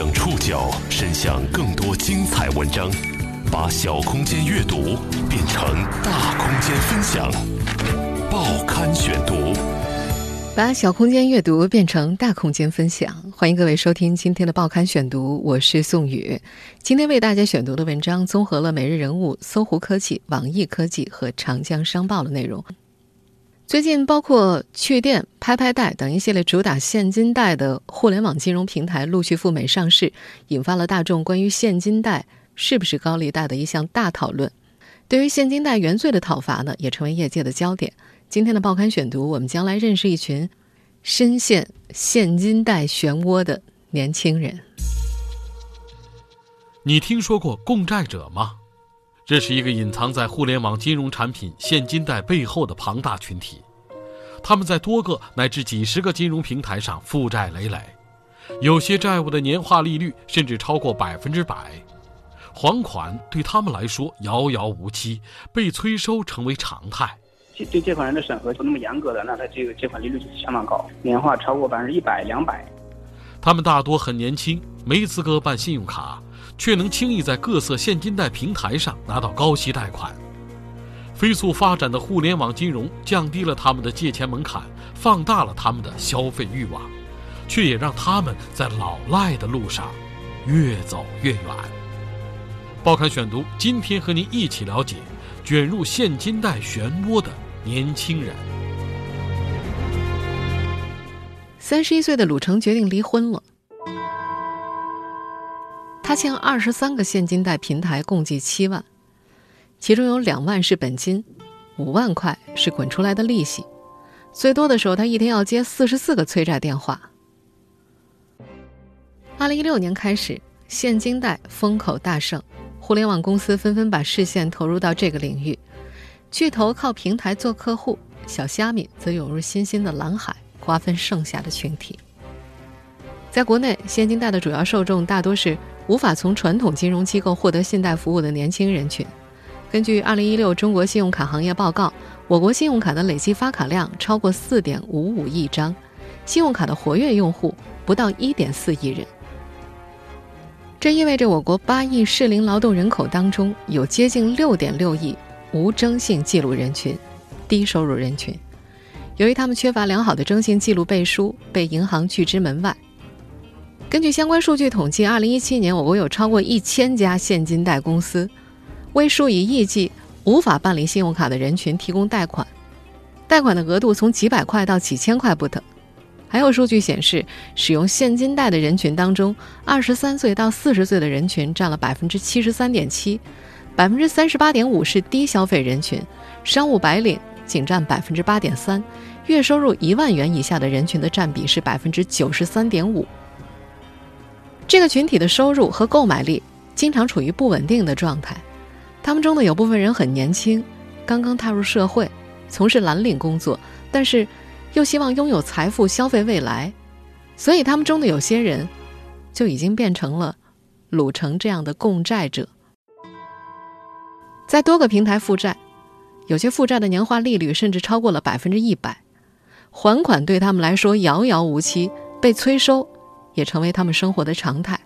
将触角伸向更多精彩文章，把小空间阅读变成大空间分享。报刊选读，把小空间阅读变成大空间分享。欢迎各位收听今天的报刊选读，我是宋宇。今天为大家选读的文章综合了每日人物、搜狐科技、网易科技和长江商报的内容。最近，包括趣店、拍拍贷等一系列主打现金贷的互联网金融平台陆续赴美上市，引发了大众关于现金贷是不是高利贷的一项大讨论。对于现金贷原罪的讨伐呢，也成为业界的焦点。今天的报刊选读，我们将来认识一群深陷现金贷漩涡的年轻人。你听说过共债者吗？这是一个隐藏在互联网金融产品现金贷背后的庞大群体，他们在多个乃至几十个金融平台上负债累累，有些债务的年化利率甚至超过百分之百，还款对他们来说遥遥无期，被催收成为常态。对借款人的审核不那么严格的，那他这个借款利率就相当高，年化超过百分之一百、两百。他们大多很年轻，没资格办信用卡。却能轻易在各色现金贷平台上拿到高息贷款。飞速发展的互联网金融降低了他们的借钱门槛，放大了他们的消费欲望，却也让他们在老赖的路上越走越远。报刊选读，今天和您一起了解卷入现金贷漩涡的年轻人。三十一岁的鲁成决定离婚了。他欠二十三个现金贷平台共计七万，其中有两万是本金，五万块是滚出来的利息。最多的时候，他一天要接四十四个催债电话。二零一六年开始，现金贷风口大盛，互联网公司纷纷把视线投入到这个领域。巨头靠平台做客户，小虾米则涌入新兴的蓝海，瓜分剩下的群体。在国内，现金贷的主要受众大多是。无法从传统金融机构获得信贷服务的年轻人群，根据二零一六中国信用卡行业报告，我国信用卡的累计发卡量超过四点五五亿张，信用卡的活跃用户不到一点四亿人。这意味着我国八亿适龄劳动人口当中有接近六点六亿无征信记录人群，低收入人群，由于他们缺乏良好的征信记录背书，被银行拒之门外。根据相关数据统计，二零一七年我国有超过一千家现金贷公司，为数以亿计无法办理信用卡的人群提供贷款，贷款的额度从几百块到几千块不等。还有数据显示，使用现金贷的人群当中，二十三岁到四十岁的人群占了百分之七十三点七，百分之三十八点五是低消费人群，商务白领仅占百分之八点三，月收入一万元以下的人群的占比是百分之九十三点五。这个群体的收入和购买力经常处于不稳定的状态，他们中的有部分人很年轻，刚刚踏入社会，从事蓝领工作，但是又希望拥有财富消费未来，所以他们中的有些人就已经变成了鲁城这样的共债者，在多个平台负债，有些负债的年化利率甚至超过了百分之一百，还款对他们来说遥遥无期，被催收。也成为他们生活的常态。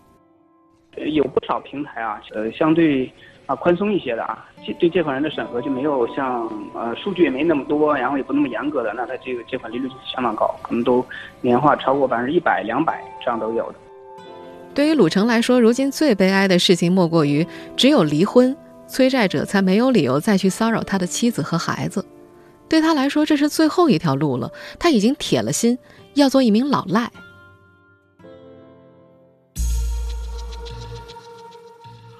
有不少平台啊，呃，相对啊宽松一些的啊，对借款人的审核就没有像呃数据也没那么多，然后也不那么严格的，那他这个借款利率就相当高，可能都年化超过百分之一百、两百这样都有的。对于鲁成来说，如今最悲哀的事情莫过于只有离婚，催债者才没有理由再去骚扰他的妻子和孩子。对他来说，这是最后一条路了，他已经铁了心要做一名老赖。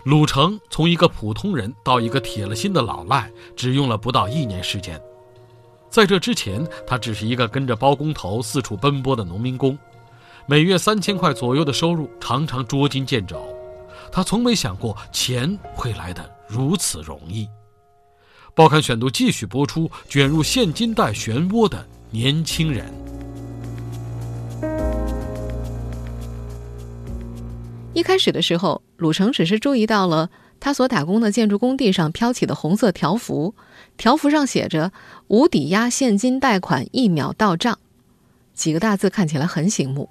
鲁成从一个普通人到一个铁了心的老赖，只用了不到一年时间。在这之前，他只是一个跟着包工头四处奔波的农民工，每月三千块左右的收入，常常捉襟见肘。他从没想过钱会来得如此容易。报刊选读继续播出：卷入现金贷漩涡的年轻人。一开始的时候，鲁成只是注意到了他所打工的建筑工地上飘起的红色条幅，条幅上写着“无抵押现金贷款一秒到账”，几个大字看起来很醒目。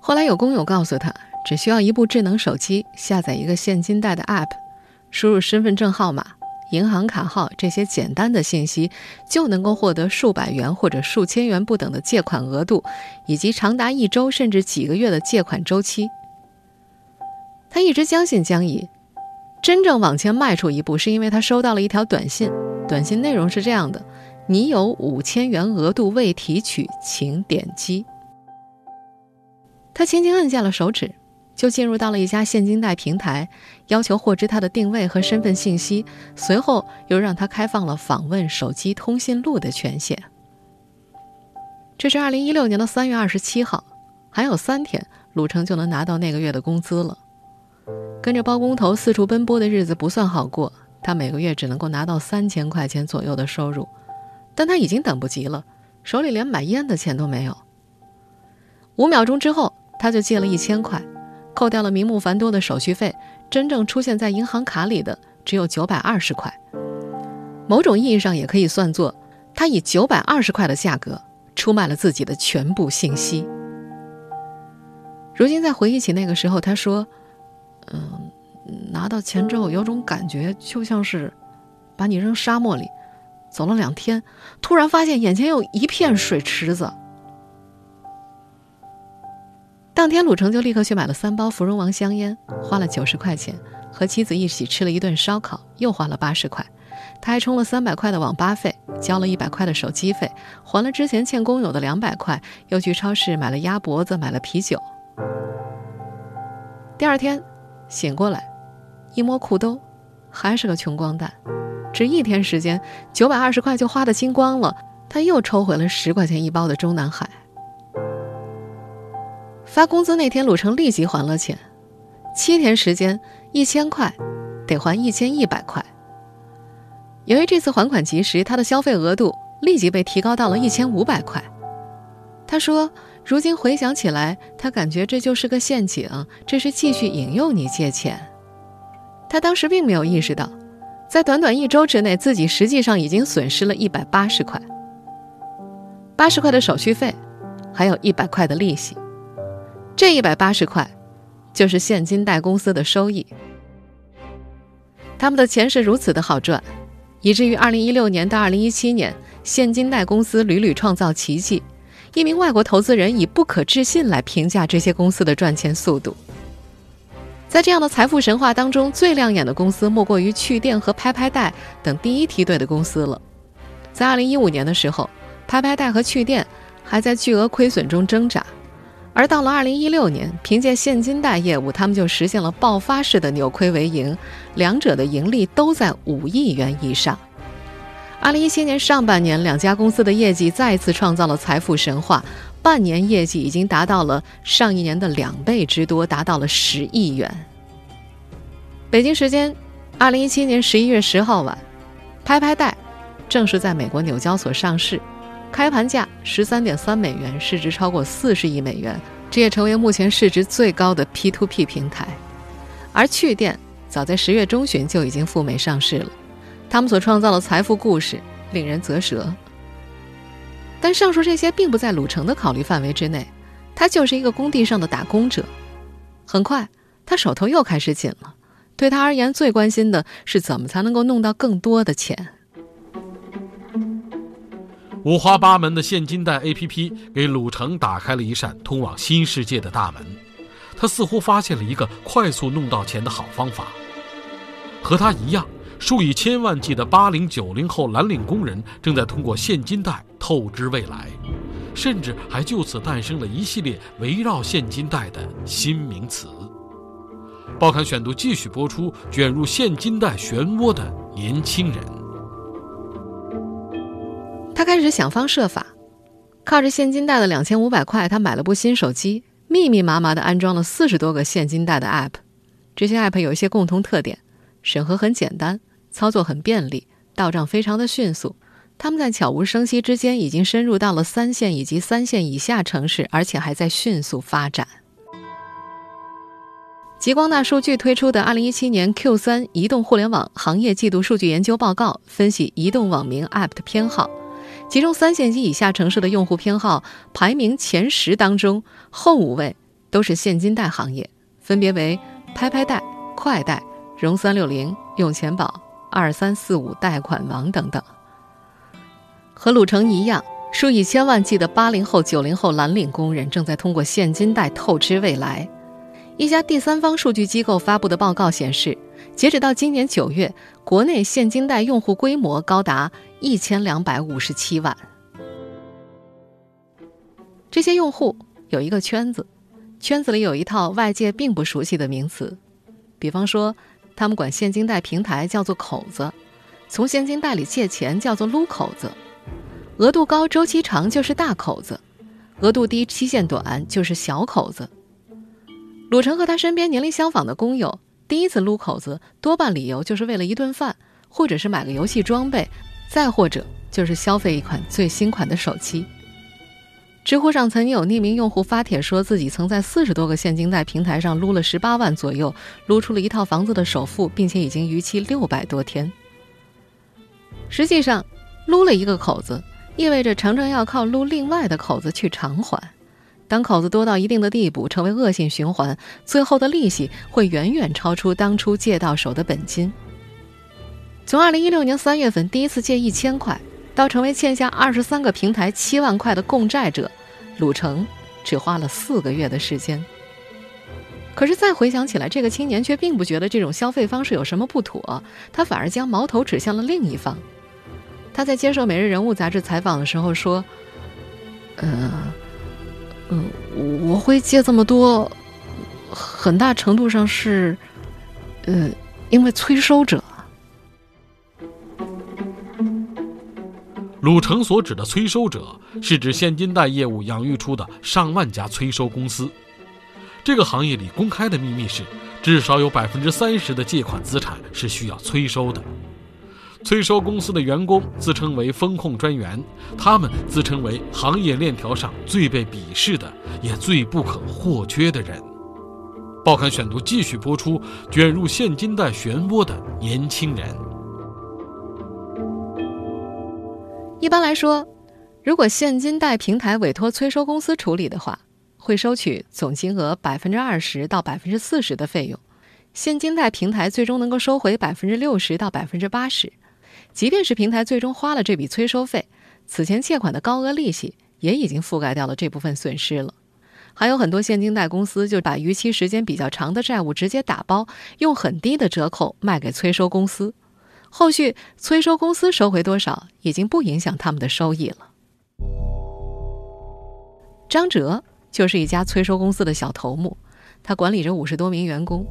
后来有工友告诉他，只需要一部智能手机，下载一个现金贷的 App，输入身份证号码、银行卡号这些简单的信息，就能够获得数百元或者数千元不等的借款额度，以及长达一周甚至几个月的借款周期。他一直将信将疑，真正往前迈出一步，是因为他收到了一条短信，短信内容是这样的：“你有五千元额度未提取，请点击。”他轻轻按下了手指，就进入到了一家现金贷平台，要求获知他的定位和身份信息，随后又让他开放了访问手机通讯录的权限。这是二零一六年的三月二十七号，还有三天，鲁成就能拿到那个月的工资了。跟着包工头四处奔波的日子不算好过，他每个月只能够拿到三千块钱左右的收入，但他已经等不及了，手里连买烟的钱都没有。五秒钟之后。他就借了一千块，扣掉了名目繁多的手续费，真正出现在银行卡里的只有九百二十块。某种意义上也可以算作，他以九百二十块的价格出卖了自己的全部信息。如今再回忆起那个时候，他说：“嗯，拿到钱之后有种感觉，就像是把你扔沙漠里，走了两天，突然发现眼前有一片水池子。”当天，鲁成就立刻去买了三包芙蓉王香烟，花了九十块钱，和妻子一起吃了一顿烧烤，又花了八十块。他还充了三百块的网吧费，交了一百块的手机费，还了之前欠工友的两百块，又去超市买了鸭脖子，买了啤酒。第二天醒过来，一摸裤兜，还是个穷光蛋。只一天时间，九百二十块就花的精光了。他又抽回了十块钱一包的中南海。发工资那天，鲁成立即还了钱。七天时间，一千块，得还一千一百块。由于这次还款及时，他的消费额度立即被提高到了一千五百块。他说：“如今回想起来，他感觉这就是个陷阱，这是继续引诱你借钱。”他当时并没有意识到，在短短一周之内，自己实际上已经损失了一百八十块。八十块的手续费，还有一百块的利息。这一百八十块，就是现金贷公司的收益。他们的钱是如此的好赚，以至于二零一六年到二零一七年，现金贷公司屡屡创造奇迹。一名外国投资人以不可置信来评价这些公司的赚钱速度。在这样的财富神话当中，最亮眼的公司莫过于趣店和拍拍贷等第一梯队的公司了。在二零一五年的时候，拍拍贷和趣店还在巨额亏损中挣扎。而到了二零一六年，凭借现金贷业务，他们就实现了爆发式的扭亏为盈，两者的盈利都在五亿元以上。二零一七年上半年，两家公司的业绩再次创造了财富神话，半年业绩已经达到了上一年的两倍之多，达到了十亿元。北京时间二零一七年十一月十号晚，拍拍贷正式在美国纽交所上市。开盘价十三点三美元，市值超过四十亿美元，这也成为目前市值最高的 P2P 平台。而趣店早在十月中旬就已经赴美上市了，他们所创造的财富故事令人啧舌。但上述这些并不在鲁成的考虑范围之内，他就是一个工地上的打工者。很快，他手头又开始紧了，对他而言，最关心的是怎么才能够弄到更多的钱。五花八门的现金贷 APP 给鲁成打开了一扇通往新世界的大门，他似乎发现了一个快速弄到钱的好方法。和他一样，数以千万计的八零九零后蓝领工人正在通过现金贷透支未来，甚至还就此诞生了一系列围绕现金贷的新名词。报刊选读继续播出：卷入现金贷漩涡的年轻人。他开始想方设法，靠着现金贷的两千五百块，他买了部新手机，密密麻麻的安装了四十多个现金贷的 App。这些 App 有一些共同特点：审核很简单，操作很便利，到账非常的迅速。他们在悄无声息之间已经深入到了三线以及三线以下城市，而且还在迅速发展。极光大数据推出的《二零一七年 Q 三移动互联网行业季度数据研究报告》分析移动网民 App 的偏好。其中三线及以下城市的用户偏好排名前十当中，后五位都是现金贷行业，分别为拍拍贷、快贷、融三六零、用钱宝、二三四五贷款王等等。和鲁城一样，数以千万计的八零后、九零后蓝领工人正在通过现金贷透支未来。一家第三方数据机构发布的报告显示，截止到今年九月，国内现金贷用户规模高达一千两百五十七万。这些用户有一个圈子，圈子里有一套外界并不熟悉的名词，比方说，他们管现金贷平台叫做“口子”，从现金贷里借钱叫做“撸口子”，额度高、周期长就是大口子，额度低、期限短就是小口子。鲁成和他身边年龄相仿的工友，第一次撸口子，多半理由就是为了一顿饭，或者是买个游戏装备，再或者就是消费一款最新款的手机。知乎上曾经有匿名用户发帖说自己曾在四十多个现金贷平台上撸了十八万左右，撸出了一套房子的首付，并且已经逾期六百多天。实际上，撸了一个口子，意味着常常要靠撸另外的口子去偿还。当口子多到一定的地步，成为恶性循环，最后的利息会远远超出当初借到手的本金。从二零一六年三月份第一次借一千块，到成为欠下二十三个平台七万块的共债者，鲁成只花了四个月的时间。可是再回想起来，这个青年却并不觉得这种消费方式有什么不妥，他反而将矛头指向了另一方。他在接受《每日人物》杂志采访的时候说：“呃。”嗯，我会借这么多，很大程度上是，呃，因为催收者。鲁成所指的催收者，是指现金贷业务养育出的上万家催收公司。这个行业里公开的秘密是，至少有百分之三十的借款资产是需要催收的。催收公司的员工自称为风控专员，他们自称为行业链条上最被鄙视的，也最不可或缺的人。报刊选读继续播出：卷入现金贷漩涡的年轻人。一般来说，如果现金贷平台委托催收公司处理的话，会收取总金额百分之二十到百分之四十的费用，现金贷平台最终能够收回百分之六十到百分之八十。即便是平台最终花了这笔催收费，此前借款的高额利息也已经覆盖掉了这部分损失了。还有很多现金贷公司就把逾期时间比较长的债务直接打包，用很低的折扣卖给催收公司，后续催收公司收回多少已经不影响他们的收益了。张哲就是一家催收公司的小头目，他管理着五十多名员工，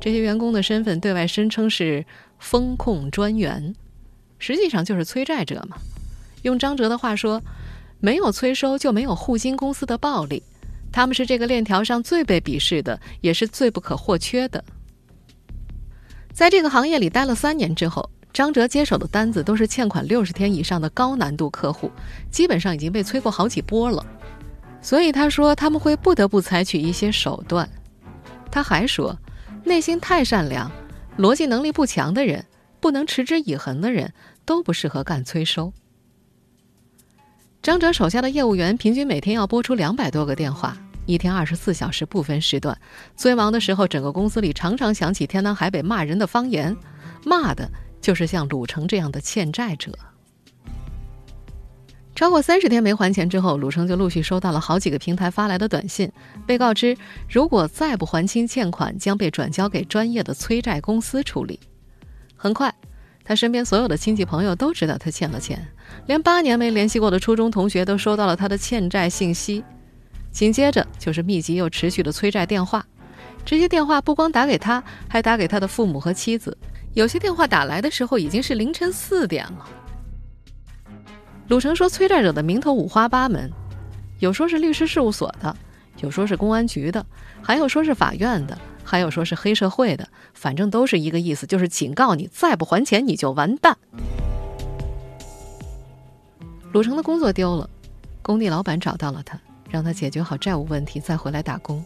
这些员工的身份对外声称是风控专员。实际上就是催债者嘛。用张哲的话说，没有催收就没有互金公司的暴利，他们是这个链条上最被鄙视的，也是最不可或缺的。在这个行业里待了三年之后，张哲接手的单子都是欠款六十天以上的高难度客户，基本上已经被催过好几波了。所以他说他们会不得不采取一些手段。他还说，内心太善良、逻辑能力不强的人，不能持之以恒的人。都不适合干催收。张哲手下的业务员平均每天要拨出两百多个电话，一天二十四小时不分时段。最忙的时候，整个公司里常常响起天南海北骂人的方言，骂的就是像鲁成这样的欠债者。超过三十天没还钱之后，鲁成就陆续收到了好几个平台发来的短信，被告知如果再不还清欠款，将被转交给专业的催债公司处理。很快。他身边所有的亲戚朋友都知道他欠了钱，连八年没联系过的初中同学都收到了他的欠债信息。紧接着就是密集又持续的催债电话，这些电话不光打给他，还打给他的父母和妻子。有些电话打来的时候已经是凌晨四点了。鲁成说，催债者的名头五花八门，有说是律师事务所的，有说是公安局的，还有说是法院的。还有说是黑社会的，反正都是一个意思，就是警告你，再不还钱你就完蛋。鲁成的工作丢了，工地老板找到了他，让他解决好债务问题再回来打工。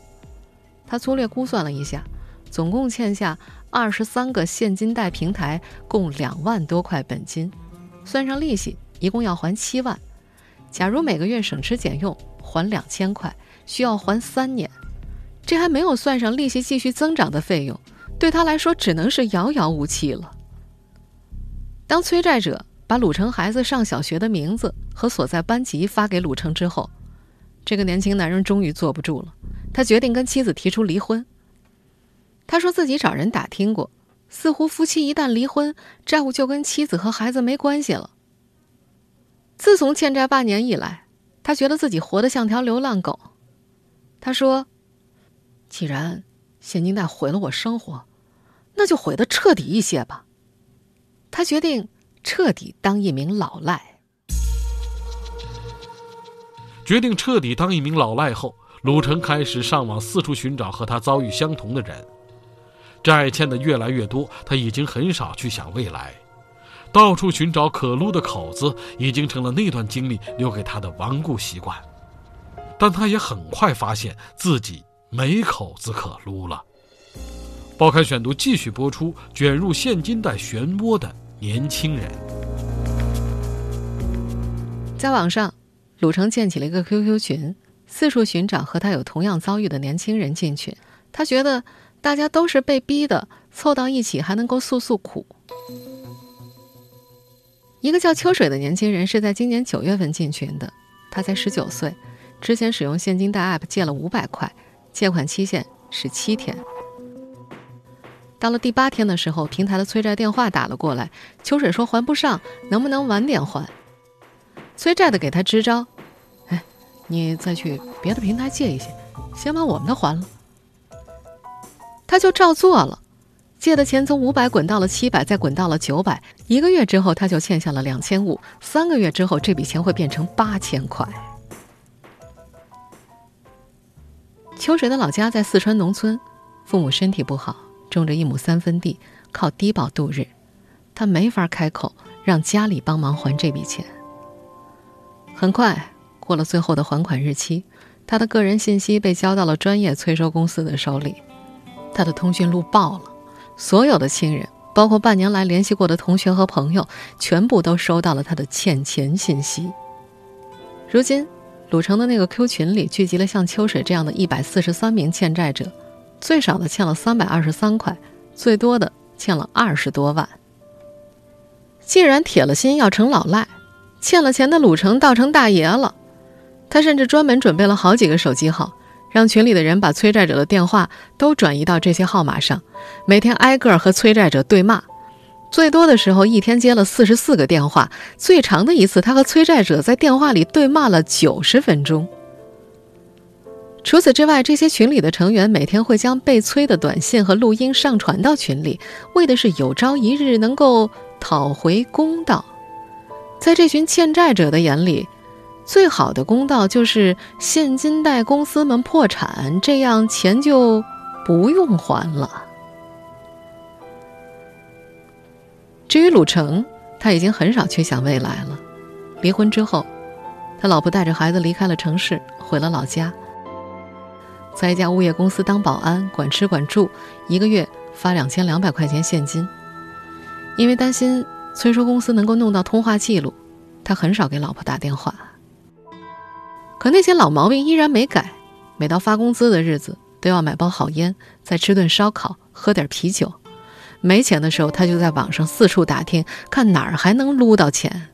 他粗略估算了一下，总共欠下二十三个现金贷平台共两万多块本金，算上利息，一共要还七万。假如每个月省吃俭用还两千块，需要还三年。这还没有算上利息继续增长的费用，对他来说只能是遥遥无期了。当催债者把鲁成孩子上小学的名字和所在班级发给鲁成之后，这个年轻男人终于坐不住了，他决定跟妻子提出离婚。他说自己找人打听过，似乎夫妻一旦离婚，债务就跟妻子和孩子没关系了。自从欠债半年以来，他觉得自己活得像条流浪狗。他说：“既然现金贷毁了我生活，那就毁得彻底一些吧。”他决定彻底当一名老赖。决定彻底当一名老赖后，鲁成开始上网四处寻找和他遭遇相同的人。债欠的越来越多，他已经很少去想未来，到处寻找可撸的口子，已经成了那段经历留给他的顽固习惯。但他也很快发现自己没口子可撸了。报刊选读继续播出：卷入现金贷漩涡的年轻人。在网上，鲁成建起了一个 QQ 群，四处寻找和他有同样遭遇的年轻人进群。他觉得。大家都是被逼的，凑到一起还能够诉诉苦。一个叫秋水的年轻人是在今年九月份进群的，他才十九岁，之前使用现金贷 App 借了五百块，借款期限是七天。到了第八天的时候，平台的催债电话打了过来，秋水说还不上，能不能晚点还？催债的给他支招，哎，你再去别的平台借一些，先把我们的还了。他就照做了，借的钱从五百滚到了七百，再滚到了九百。一个月之后，他就欠下了两千五。三个月之后，这笔钱会变成八千块。秋水的老家在四川农村，父母身体不好，种着一亩三分地，靠低保度日。他没法开口让家里帮忙还这笔钱。很快过了最后的还款日期，他的个人信息被交到了专业催收公司的手里。他的通讯录爆了，所有的亲人，包括半年来联系过的同学和朋友，全部都收到了他的欠钱信息。如今，鲁城的那个 Q 群里聚集了像秋水这样的一百四十三名欠债者，最少的欠了三百二十三块，最多的欠了二十多万。既然铁了心要成老赖，欠了钱的鲁城倒成大爷了。他甚至专门准备了好几个手机号。让群里的人把催债者的电话都转移到这些号码上，每天挨个和催债者对骂，最多的时候一天接了四十四个电话，最长的一次他和催债者在电话里对骂了九十分钟。除此之外，这些群里的成员每天会将被催的短信和录音上传到群里，为的是有朝一日能够讨回公道。在这群欠债者的眼里。最好的公道就是现金贷公司们破产，这样钱就不用还了。至于鲁成，他已经很少去想未来了。离婚之后，他老婆带着孩子离开了城市，回了老家，在一家物业公司当保安，管吃管住，一个月发两千两百块钱现金。因为担心催收公司能够弄到通话记录，他很少给老婆打电话。可那些老毛病依然没改，每到发工资的日子，都要买包好烟，再吃顿烧烤，喝点啤酒。没钱的时候，他就在网上四处打听，看哪儿还能撸到钱。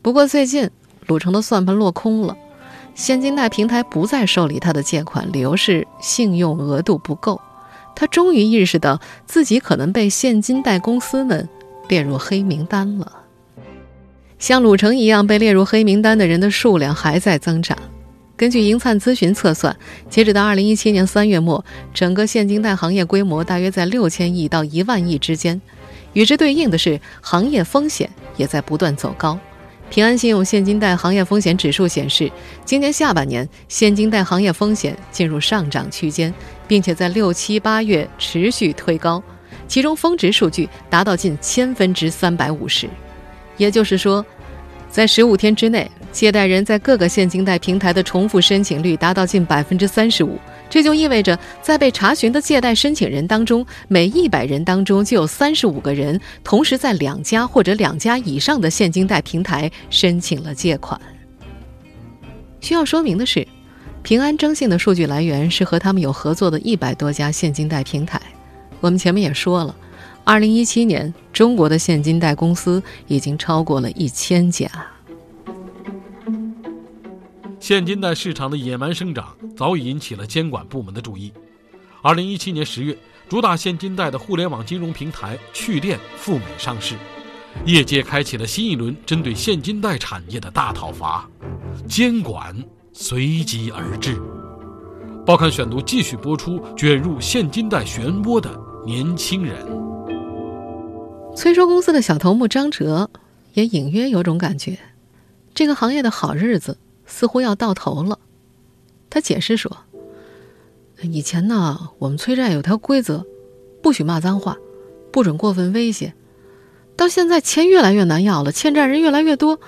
不过最近，鲁成的算盘落空了，现金贷平台不再受理他的借款，理由是信用额度不够。他终于意识到自己可能被现金贷公司们列入黑名单了。像鲁成一样被列入黑名单的人的数量还在增长。根据银灿咨询测算，截止到二零一七年三月末，整个现金贷行业规模大约在六千亿到一万亿之间。与之对应的是，行业风险也在不断走高。平安信用现金贷行业风险指数显示，今年下半年现金贷行业风险进入上涨区间，并且在六七八月持续推高，其中峰值数据达到近千分之三百五十。也就是说，在十五天之内，借贷人在各个现金贷平台的重复申请率达到近百分之三十五。这就意味着，在被查询的借贷申请人当中，每一百人当中就有三十五个人同时在两家或者两家以上的现金贷平台申请了借款。需要说明的是，平安征信的数据来源是和他们有合作的一百多家现金贷平台。我们前面也说了，二零一七年中国的现金贷公司已经超过了一千家。现金贷市场的野蛮生长早已引起了监管部门的注意。二零一七年十月，主打现金贷的互联网金融平台趣链赴美上市，业界开启了新一轮针对现金贷产业的大讨伐，监管随即而至。报刊选读继续播出：卷入现金贷漩涡的年轻人。催收公司的小头目张哲也隐约有种感觉，这个行业的好日子似乎要到头了。他解释说。以前呢，我们催债有条规则，不许骂脏话，不准过分威胁。到现在钱越来越难要了，欠债人越来越多，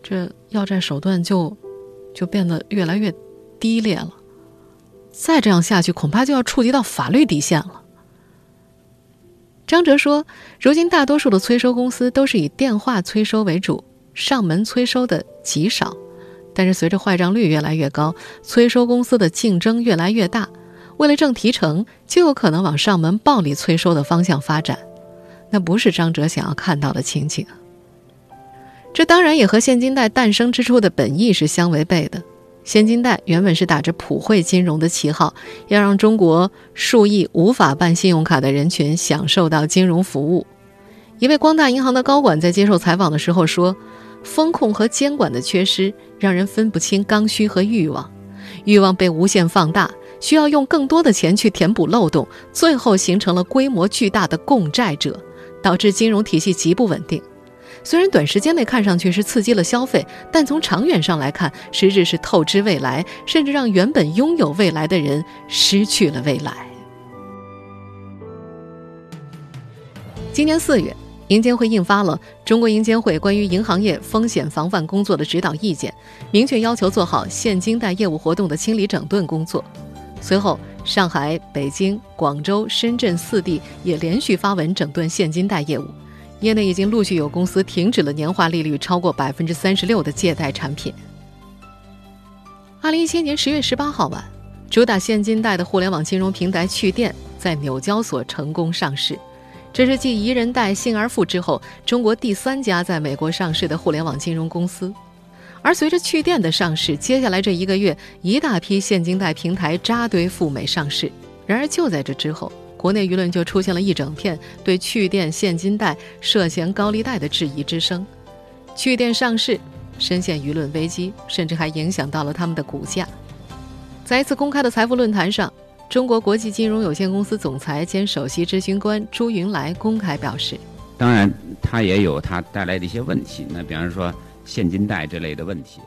这要债手段就就变得越来越低劣了。再这样下去，恐怕就要触及到法律底线了。张哲说，如今大多数的催收公司都是以电话催收为主，上门催收的极少。但是随着坏账率越来越高，催收公司的竞争越来越大。为了挣提成，就有可能往上门暴力催收的方向发展，那不是张哲想要看到的情景。这当然也和现金贷诞生之初的本意是相违背的。现金贷原本是打着普惠金融的旗号，要让中国数亿无法办信用卡的人群享受到金融服务。一位光大银行的高管在接受采访的时候说：“风控和监管的缺失，让人分不清刚需和欲望，欲望被无限放大。”需要用更多的钱去填补漏洞，最后形成了规模巨大的共债者，导致金融体系极不稳定。虽然短时间内看上去是刺激了消费，但从长远上来看，实质是透支未来，甚至让原本拥有未来的人失去了未来。今年四月，银监会印发了《中国银监会关于银行业风险防范工作的指导意见》，明确要求做好现金贷业务活动的清理整顿工作。随后，上海、北京、广州、深圳四地也连续发文整顿现金贷业务，业内已经陆续有公司停止了年化利率超过百分之三十六的借贷产品。二零一七年十月十八号晚，主打现金贷的互联网金融平台趣店在纽交所成功上市，这是继宜人贷、幸而富之后，中国第三家在美国上市的互联网金融公司。而随着趣店的上市，接下来这一个月，一大批现金贷平台扎堆赴美上市。然而就在这之后，国内舆论就出现了一整片对趣店现金贷涉嫌高利贷的质疑之声。趣店上市，深陷舆论危机，甚至还影响到了他们的股价。在一次公开的财富论坛上，中国国际金融有限公司总裁兼首席执行官朱云来公开表示：“当然，它也有它带来的一些问题。那比方说。”现金贷这类的问题，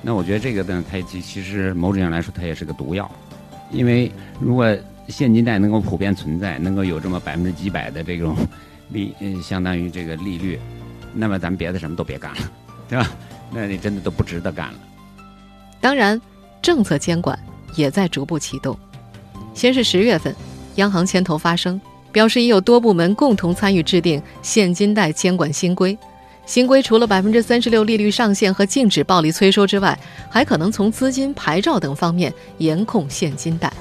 那我觉得这个呢，它其其实某种上来说，它也是个毒药，因为如果现金贷能够普遍存在，能够有这么百分之几百的这种利，嗯，相当于这个利率，那么咱们别的什么都别干了，对吧？那你真的都不值得干了。当然，政策监管也在逐步启动。先是十月份，央行牵头发声，表示已有多部门共同参与制定现金贷监管新规。新规除了百分之三十六利率上限和禁止暴力催收之外，还可能从资金、牌照等方面严控现金贷。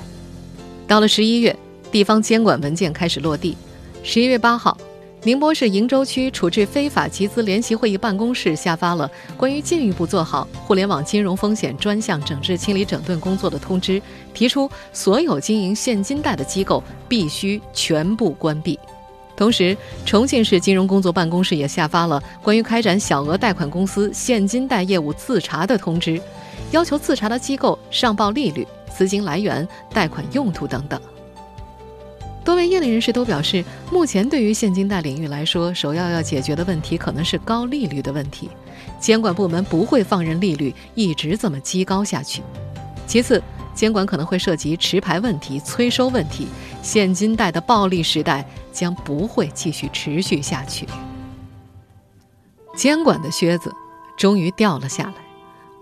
到了十一月，地方监管文件开始落地。十一月八号，宁波市鄞州区处置非法集资联席会议办公室下发了关于进一步做好互联网金融风险专项整治清理整顿工作的通知，提出所有经营现金贷的机构必须全部关闭。同时，重庆市金融工作办公室也下发了关于开展小额贷款公司现金贷业务自查的通知，要求自查的机构上报利率、资金来源、贷款用途等等。多位业内人士都表示，目前对于现金贷领域来说，首要要解决的问题可能是高利率的问题，监管部门不会放任利率一直这么激高下去。其次，监管可能会涉及持牌问题、催收问题，现金贷的暴利时代将不会继续持续下去。监管的靴子终于掉了下来，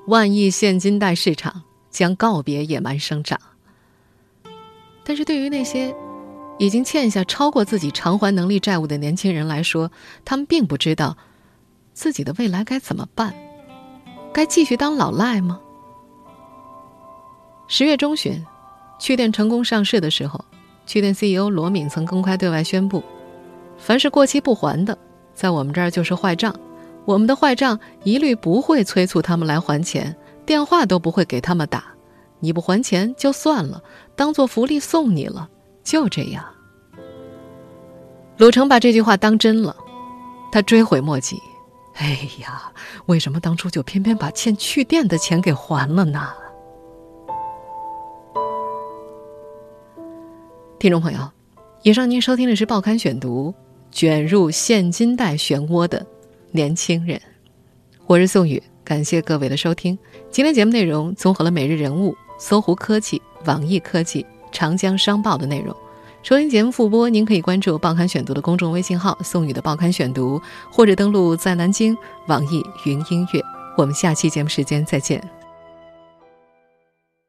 万亿现金贷市场将告别野蛮生长。但是对于那些已经欠下超过自己偿还能力债务的年轻人来说，他们并不知道自己的未来该怎么办，该继续当老赖吗？十月中旬，趣店成功上市的时候，趣店 CEO 罗敏曾公开对外宣布：“凡是过期不还的，在我们这儿就是坏账。我们的坏账一律不会催促他们来还钱，电话都不会给他们打。你不还钱就算了，当做福利送你了，就这样。”鲁成把这句话当真了，他追悔莫及。哎呀，为什么当初就偏偏把欠去店的钱给还了呢？听众朋友，以上您收听的是《报刊选读》，卷入现金贷漩涡的年轻人，我是宋宇，感谢各位的收听。今天节目内容综合了每日人物、搜狐科技、网易科技、长江商报的内容。收音节目复播，您可以关注《报刊选读》的公众微信号“宋宇的报刊选读”，或者登录在南京网易云音乐。我们下期节目时间再见。